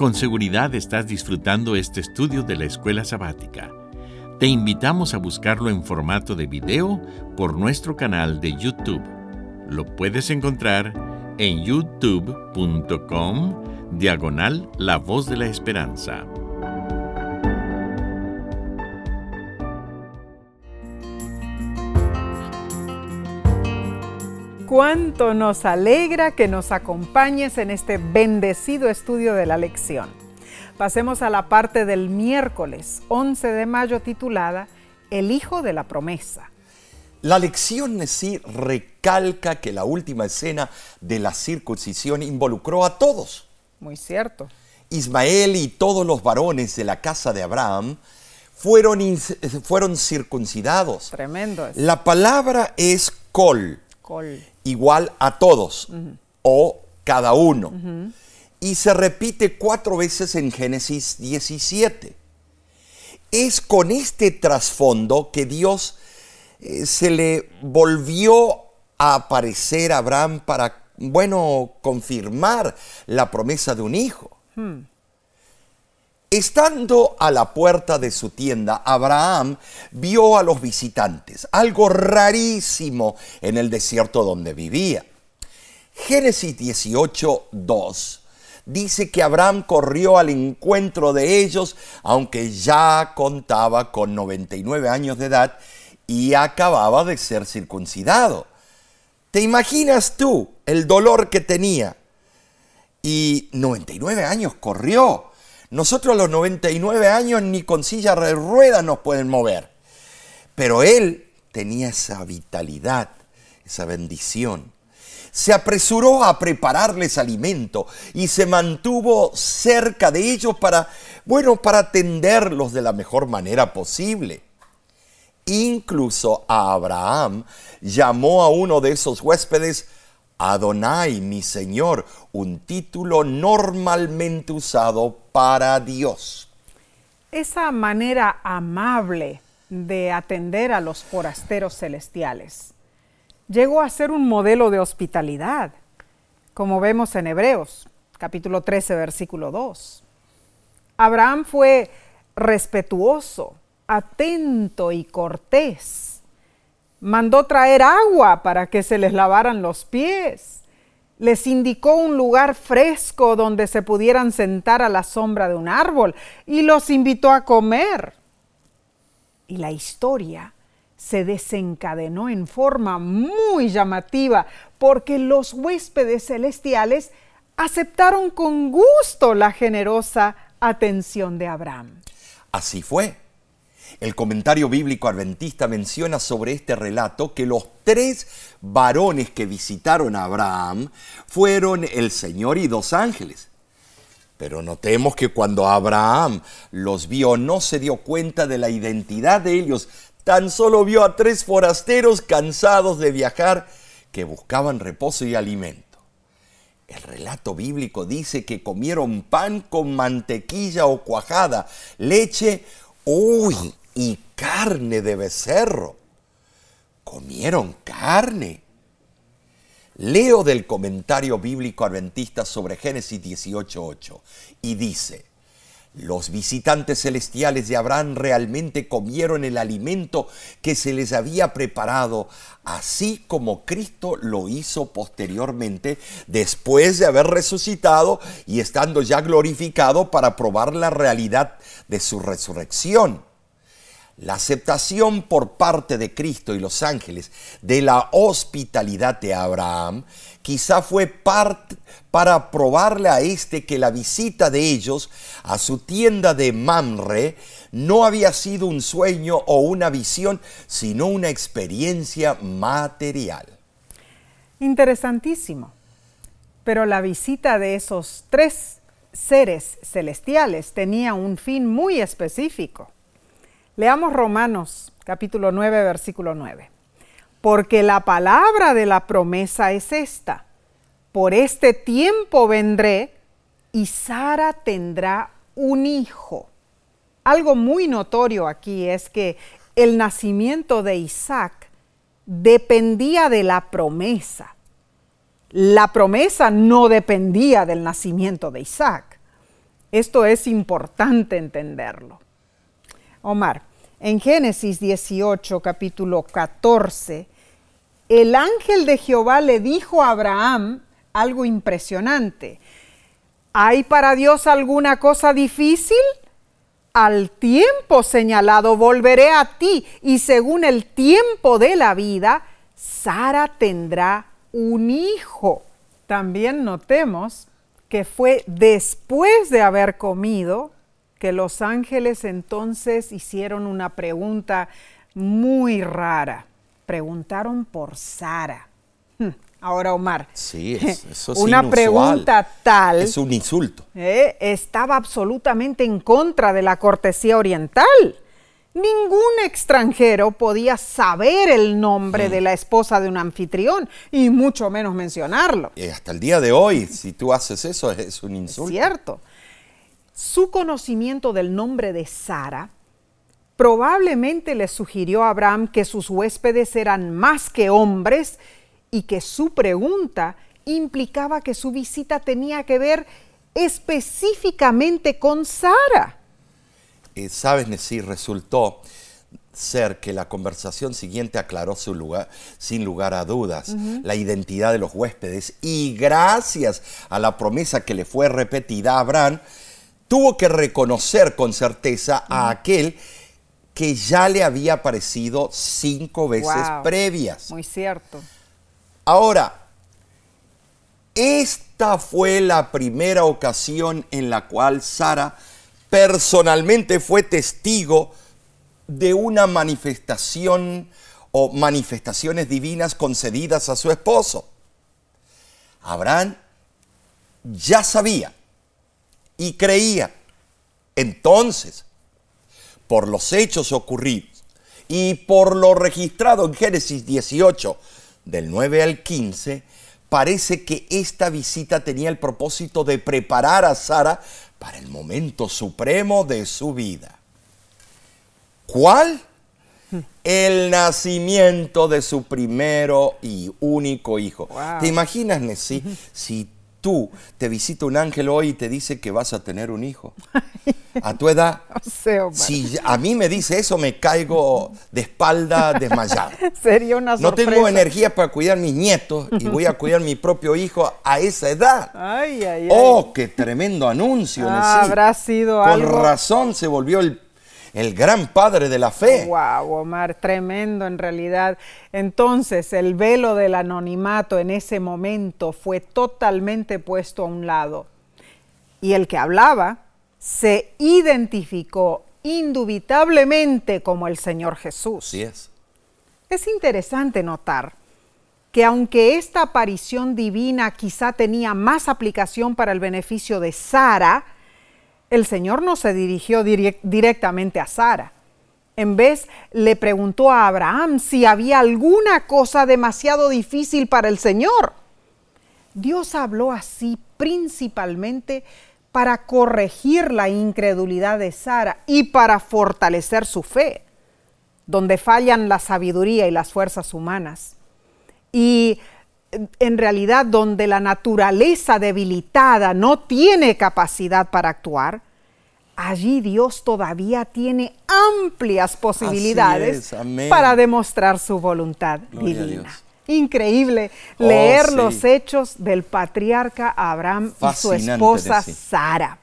Con seguridad estás disfrutando este estudio de la escuela sabática. Te invitamos a buscarlo en formato de video por nuestro canal de YouTube. Lo puedes encontrar en youtube.com diagonal La Voz de la Esperanza. Cuánto nos alegra que nos acompañes en este bendecido estudio de la lección. Pasemos a la parte del miércoles 11 de mayo titulada El Hijo de la Promesa. La lección en sí recalca que la última escena de la circuncisión involucró a todos. Muy cierto. Ismael y todos los varones de la casa de Abraham fueron, fueron circuncidados. Tremendo. La palabra es col, Col. igual a todos o cada uno. Y se repite cuatro veces en Génesis 17. Es con este trasfondo que Dios eh, se le volvió a aparecer a Abraham para, bueno, confirmar la promesa de un hijo. Estando a la puerta de su tienda, Abraham vio a los visitantes, algo rarísimo en el desierto donde vivía. Génesis 18, 2 dice que Abraham corrió al encuentro de ellos, aunque ya contaba con 99 años de edad y acababa de ser circuncidado. ¿Te imaginas tú el dolor que tenía? Y 99 años corrió. Nosotros a los 99 años ni con silla de ruedas nos pueden mover. Pero él tenía esa vitalidad, esa bendición. Se apresuró a prepararles alimento y se mantuvo cerca de ellos para, bueno, para atenderlos de la mejor manera posible. Incluso a Abraham llamó a uno de esos huéspedes Adonai, mi Señor, un título normalmente usado para Dios. Esa manera amable de atender a los forasteros celestiales llegó a ser un modelo de hospitalidad, como vemos en Hebreos, capítulo 13, versículo 2. Abraham fue respetuoso, atento y cortés. Mandó traer agua para que se les lavaran los pies. Les indicó un lugar fresco donde se pudieran sentar a la sombra de un árbol y los invitó a comer. Y la historia se desencadenó en forma muy llamativa porque los huéspedes celestiales aceptaron con gusto la generosa atención de Abraham. Así fue. El comentario bíblico adventista menciona sobre este relato que los tres varones que visitaron a Abraham fueron el Señor y dos ángeles. Pero notemos que cuando Abraham los vio no se dio cuenta de la identidad de ellos, tan solo vio a tres forasteros cansados de viajar que buscaban reposo y alimento. El relato bíblico dice que comieron pan con mantequilla o cuajada, leche, uy, y carne de becerro. Comieron carne. Leo del comentario bíblico adventista sobre Génesis 18.8 y dice, los visitantes celestiales de Abraham realmente comieron el alimento que se les había preparado, así como Cristo lo hizo posteriormente, después de haber resucitado y estando ya glorificado para probar la realidad de su resurrección. La aceptación por parte de Cristo y los ángeles de la hospitalidad de Abraham quizá fue parte para probarle a este que la visita de ellos a su tienda de Mamre no había sido un sueño o una visión, sino una experiencia material. Interesantísimo. Pero la visita de esos tres seres celestiales tenía un fin muy específico. Leamos Romanos capítulo 9, versículo 9. Porque la palabra de la promesa es esta. Por este tiempo vendré y Sara tendrá un hijo. Algo muy notorio aquí es que el nacimiento de Isaac dependía de la promesa. La promesa no dependía del nacimiento de Isaac. Esto es importante entenderlo. Omar, en Génesis 18, capítulo 14, el ángel de Jehová le dijo a Abraham algo impresionante. ¿Hay para Dios alguna cosa difícil? Al tiempo señalado volveré a ti y según el tiempo de la vida, Sara tendrá un hijo. También notemos que fue después de haber comido que los ángeles entonces hicieron una pregunta muy rara. Preguntaron por Sara. Hmm, ahora, Omar. Sí, eso es Una pregunta tal. Es un insulto. Eh, estaba absolutamente en contra de la cortesía oriental. Ningún extranjero podía saber el nombre Mm. de la esposa de un anfitrión y mucho menos mencionarlo. Y hasta el día de hoy, si tú haces eso, es un insulto. Cierto. Su conocimiento del nombre de Sara probablemente le sugirió a Abraham que sus huéspedes eran más que hombres y que su pregunta implicaba que su visita tenía que ver específicamente con Sara. Eh, Sabes, Nessie, resultó ser que la conversación siguiente aclaró su lugar, sin lugar a dudas la identidad de los huéspedes. Y gracias a la promesa que le fue repetida a Abraham, tuvo que reconocer con certeza a aquel que ya le había aparecido cinco veces Wow. previas. Muy cierto. Ahora, esta fue la primera ocasión en la cual Sara personalmente fue testigo de una manifestación o manifestaciones divinas concedidas a su esposo. Abraham ya sabía y creía. Entonces, por los hechos ocurridos y por lo registrado en Génesis 18, del 9 al 15, parece que esta visita tenía el propósito de preparar a Sara para el momento supremo de su vida. ¿Cuál? El nacimiento de su primero y único hijo. Wow. ¿Te imaginas, Nessie, si tú te visita un ángel hoy y te dice que vas a tener un hijo? A tu edad, No si a mí me dice eso, me caigo de espalda desmayado. Sería una No sorpresa. tengo energía para cuidar mis nietos y voy a cuidar mi propio hijo a esa edad. Ay, ay, ay. Oh, qué tremendo anuncio. Ah, habrá sido Con algo- razón se volvió el, el gran padre de la fe. Wow, Omar, tremendo en realidad. Entonces, el velo del anonimato en ese momento fue totalmente puesto a un lado. Y el que hablaba se identificó indubitablemente como el Señor Jesús. Así es. Es interesante notar que aunque esta aparición divina quizá tenía más aplicación para el beneficio de Sara, el Señor no se dirigió directamente a Sara. En vez, le preguntó a Abraham si había alguna cosa demasiado difícil para el Señor. Dios habló así principalmente para corregir la incredulidad de Sara y para fortalecer su fe, donde fallan la sabiduría y las fuerzas humanas. Y en realidad donde la naturaleza debilitada no tiene capacidad para actuar, allí Dios todavía tiene amplias posibilidades para demostrar su voluntad divina. Increíble oh, leer los hechos del patriarca Abraham y su esposa Sara.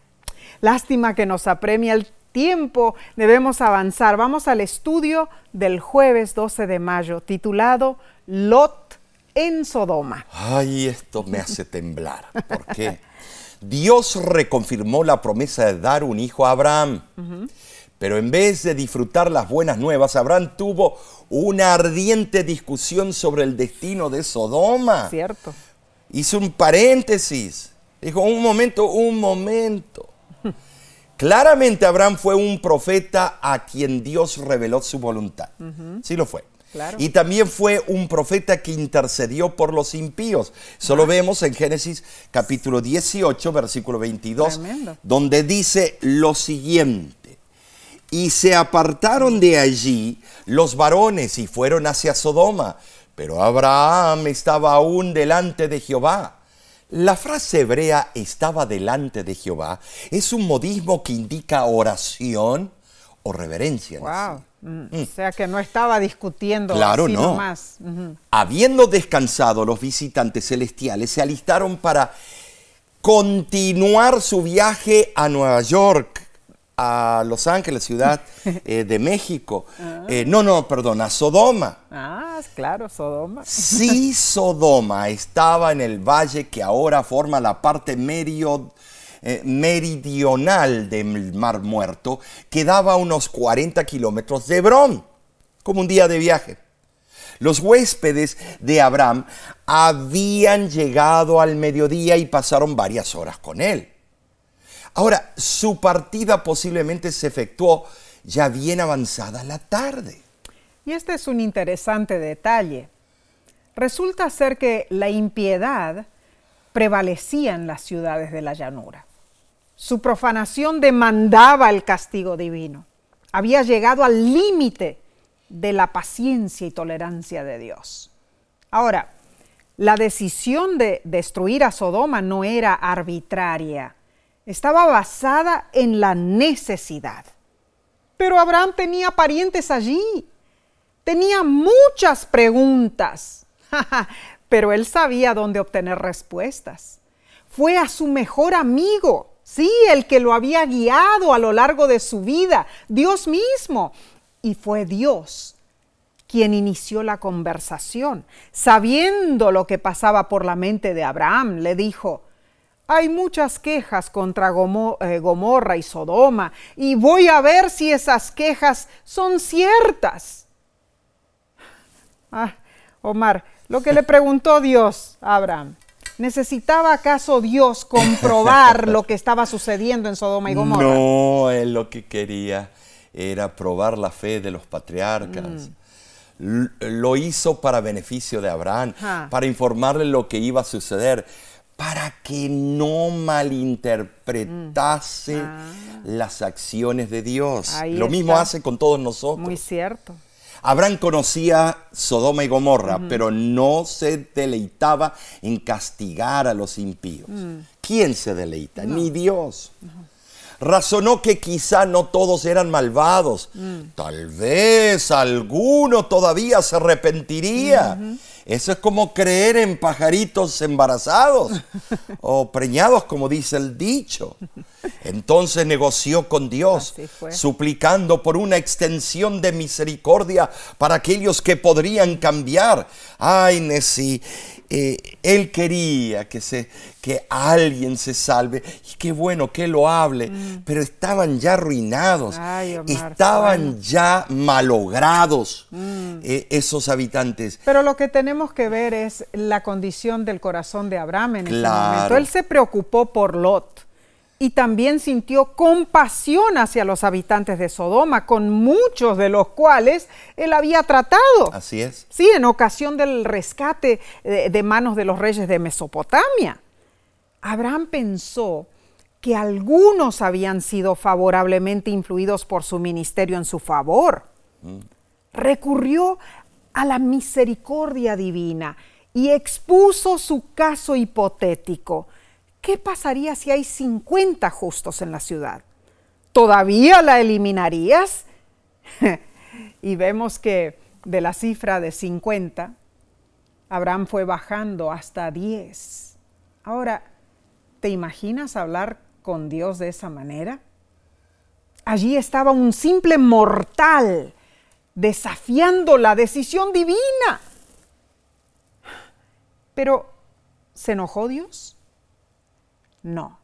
Lástima que nos apremia el tiempo, debemos avanzar. Vamos al estudio del jueves 12 de mayo, titulado Lot en Sodoma. Ay, esto me hace temblar. ¿Por qué? Dios reconfirmó la promesa de dar un hijo a Abraham. Pero en vez de disfrutar las buenas nuevas, Abraham tuvo una ardiente discusión sobre el destino de Sodoma. Cierto. Hizo un paréntesis. Dijo, un momento, un momento. Claramente Abraham fue un profeta a quien Dios reveló su voluntad. Sí lo fue. Y también fue un profeta que intercedió por los impíos. Eso lo vemos en Génesis capítulo 18, versículo 22, donde dice lo siguiente. Y se apartaron de allí los varones y fueron hacia Sodoma, pero Abraham estaba aún delante de Jehová. La frase hebrea estaba delante de Jehová es un modismo que indica oración o reverencia. Wow. Mm. O sea que no estaba discutiendo claro, no. más. Habiendo descansado, los visitantes celestiales se alistaron para continuar su viaje a Nueva York, a Los Ángeles, ciudad eh, de México. Ah. Eh, no, no, perdón, a Sodoma. Ah, claro, Sodoma. Sí, Sodoma estaba en el valle que ahora forma la parte medio, eh, meridional del Mar Muerto, quedaba a unos 40 kilómetros de Hebrón, como un día de viaje. Los huéspedes de Abraham habían llegado al mediodía y pasaron varias horas con él. Ahora, su partida posiblemente se efectuó ya bien avanzada la tarde. Y este es un interesante detalle. Resulta ser que la impiedad prevalecía en las ciudades de la llanura. Su profanación demandaba el castigo divino. Había llegado al límite de la paciencia y tolerancia de Dios. Ahora, la decisión de destruir a Sodoma no era arbitraria, estaba basada en la necesidad. Pero Abraham tenía parientes allí, tenía muchas preguntas, pero él sabía dónde obtener respuestas. Fue a su mejor amigo, Sí, el que lo había guiado a lo largo de su vida, Dios mismo. Y fue Dios quien inició la conversación. Sabiendo lo que pasaba por la mente de Abraham, le dijo, hay muchas quejas contra eh, Gomorra y Sodoma y voy a ver si esas quejas son ciertas. Ah, Omar, lo que le preguntó Dios a Abraham. ¿Necesitaba acaso Dios comprobar lo que estaba sucediendo en Sodoma y Gomorra? No, él lo que quería era probar la fe de los patriarcas. Mm. Lo hizo para beneficio de Abraham, para informarle lo que iba a suceder, para que no malinterpretase mm. ah. las acciones de Dios. lo mismo hace con todos nosotros. Muy cierto. Abraham conocía Sodoma y Gomorra, pero no se deleitaba en castigar a los impíos. Mm. ¿Quién se deleita? Ni Dios. Razonó que quizá no todos eran malvados. Mm. Tal vez alguno todavía se arrepentiría. Eso es como creer en pajaritos embarazados o preñados, como dice el dicho. Entonces negoció con Dios, suplicando por una extensión de misericordia para aquellos que podrían cambiar. Ay, Nessie, eh, él quería que, se, que alguien se salve. Y qué bueno que lo hable, pero estaban ya arruinados. Mm. Ay, Omar, estaban bueno. Mm. ya malogrados eh, esos habitantes. Pero lo que tenemos que ver es la condición del corazón de Abraham en ese momento. Él se preocupó por Lot y también sintió compasión hacia los habitantes de Sodoma, con muchos de los cuales él había tratado. Así es. Sí, en ocasión del rescate de, de manos de los reyes de Mesopotamia. Abraham pensó que algunos habían sido favorablemente influidos por su ministerio en su favor. Recurrió a la misericordia divina y expuso su caso hipotético. ¿Qué pasaría si hay 50 justos en la ciudad? ¿Todavía la eliminarías? y vemos que de la cifra de 50, Abraham fue bajando hasta 10. Ahora, ¿te imaginas hablar con Dios de esa manera? Allí estaba un simple mortal desafiando la decisión divina. Pero, ¿se enojó Dios? No.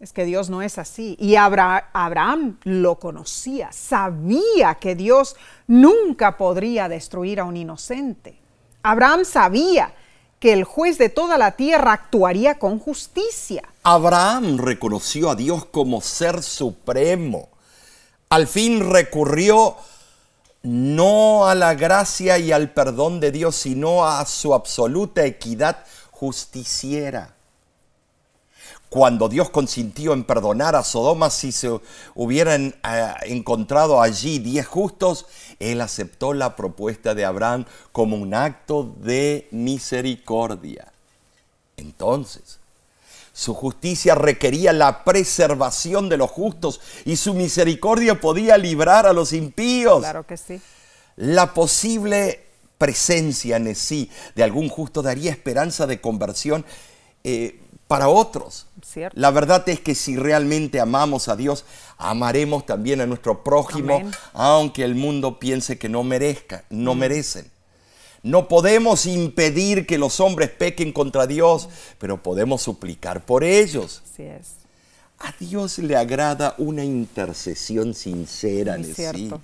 Es que Dios no es así. Y Abra- Abraham lo conocía, sabía que Dios nunca podría destruir a un inocente. Abraham sabía que el juez de toda la tierra actuaría con justicia. Abraham reconoció a Dios como ser supremo. Al fin recurrió no a la gracia y al perdón de Dios, sino a su absoluta equidad justiciera. Cuando Dios consintió en perdonar a Sodoma si se hubieran eh, encontrado allí diez justos, Él aceptó la propuesta de Abraham como un acto de misericordia. Entonces, su justicia requería la preservación de los justos y su misericordia podía librar a los impíos. Claro que sí. La posible presencia en sí de algún justo daría esperanza de conversión eh, para otros. Cierto. La verdad es que si realmente amamos a Dios, amaremos también a nuestro prójimo, Amén. aunque el mundo piense que no merezca, no merecen. No podemos impedir que los hombres pequen contra Dios, pero podemos suplicar por ellos. Así es. A Dios le agrada una intercesión sincera, Muy cierto.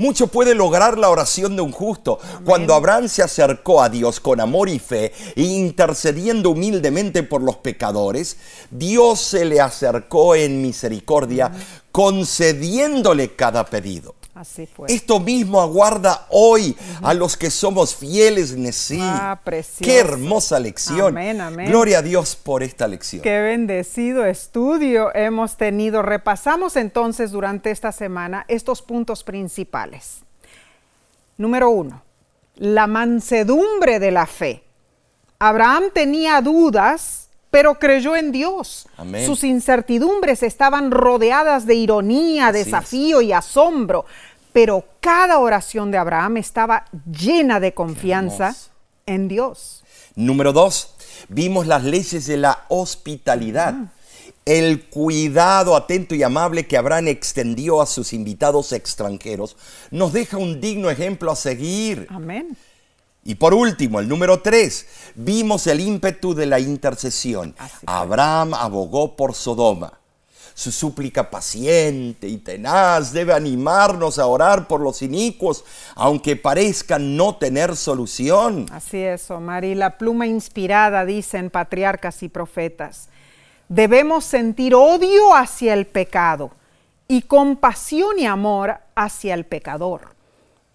Mucho puede lograr la oración de un justo. Cuando Abraham se acercó a Dios con amor y fe, e intercediendo humildemente por los pecadores, Dios se le acercó en misericordia, concediéndole cada pedido. Así fue. Esto mismo aguarda hoy a los que somos fieles, Nesí. Ah, precioso. Qué hermosa lección. Amén, amén. Gloria a Dios por esta lección. Qué bendecido estudio hemos tenido. Repasamos entonces durante esta semana estos puntos principales. Número uno, la mansedumbre de la fe. Abraham tenía dudas, pero creyó en Dios. Amén. Sus incertidumbres estaban rodeadas de ironía, desafío y asombro, pero cada oración de Abraham estaba llena de confianza en Dios. Número dos, vimos las leyes de la hospitalidad. El cuidado atento y amable que Abraham extendió a sus invitados extranjeros nos deja un digno ejemplo a seguir. Amén. Y por último, el número tres, vimos el ímpetu de la intercesión. Fue. Abraham abogó por Sodoma. Su súplica paciente y tenaz debe animarnos a orar por los inicuos, aunque parezcan no tener solución. Así es, Omar. Y la pluma inspirada, dicen patriarcas y profetas. Debemos sentir odio hacia el pecado y compasión y amor hacia el pecador.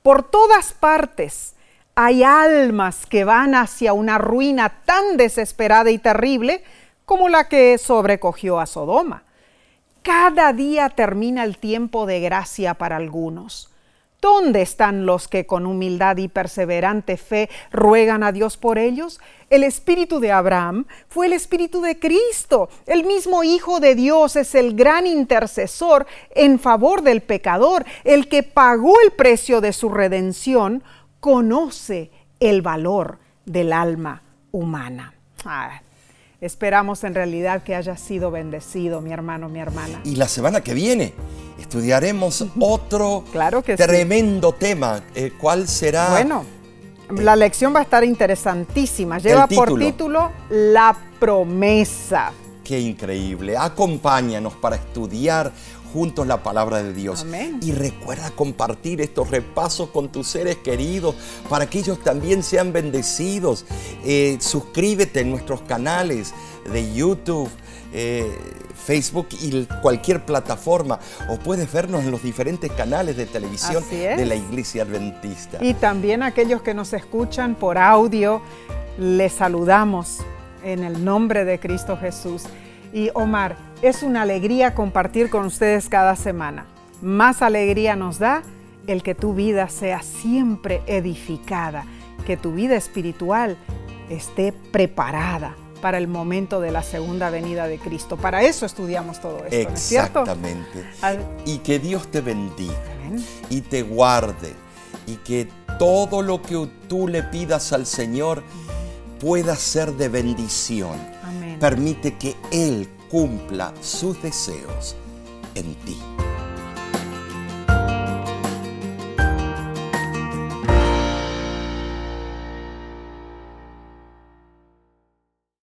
Por todas partes hay almas que van hacia una ruina tan desesperada y terrible como la que sobrecogió a Sodoma. Cada día termina el tiempo de gracia para algunos. ¿Dónde están los que con humildad y perseverante fe ruegan a Dios por ellos? El espíritu de Abraham fue el espíritu de Cristo. El mismo Hijo de Dios es el gran intercesor en favor del pecador. El que pagó el precio de su redención conoce el valor del alma humana. Ah, esperamos en realidad que haya sido bendecido, mi hermano, mi hermana. Y la semana que viene estudiaremos otro Claro que sí. tremendo tema. Eh, ¿Cuál será? Bueno, la lección va a estar interesantísima. Lleva por título La promesa. Qué increíble. Acompáñanos para estudiar juntos la palabra de Dios. Amén. Y recuerda compartir estos repasos con tus seres queridos para que ellos también sean bendecidos. Eh, suscríbete en nuestros canales de YouTube. eh, Facebook y cualquier plataforma o puedes vernos en los diferentes canales de televisión de la Iglesia Adventista. Y también aquellos que nos escuchan por audio, les saludamos en el nombre de Cristo Jesús. Y Omar, es una alegría compartir con ustedes cada semana. Más alegría nos da el que tu vida sea siempre edificada, que tu vida espiritual esté preparada para el momento de la segunda venida de Cristo. Para eso estudiamos todo esto, ¿no es cierto? Exactamente. Y que Dios te bendiga Amén. y te guarde y que todo lo que tú le pidas al Señor pueda ser de bendición. Permite que Él cumpla sus deseos en ti.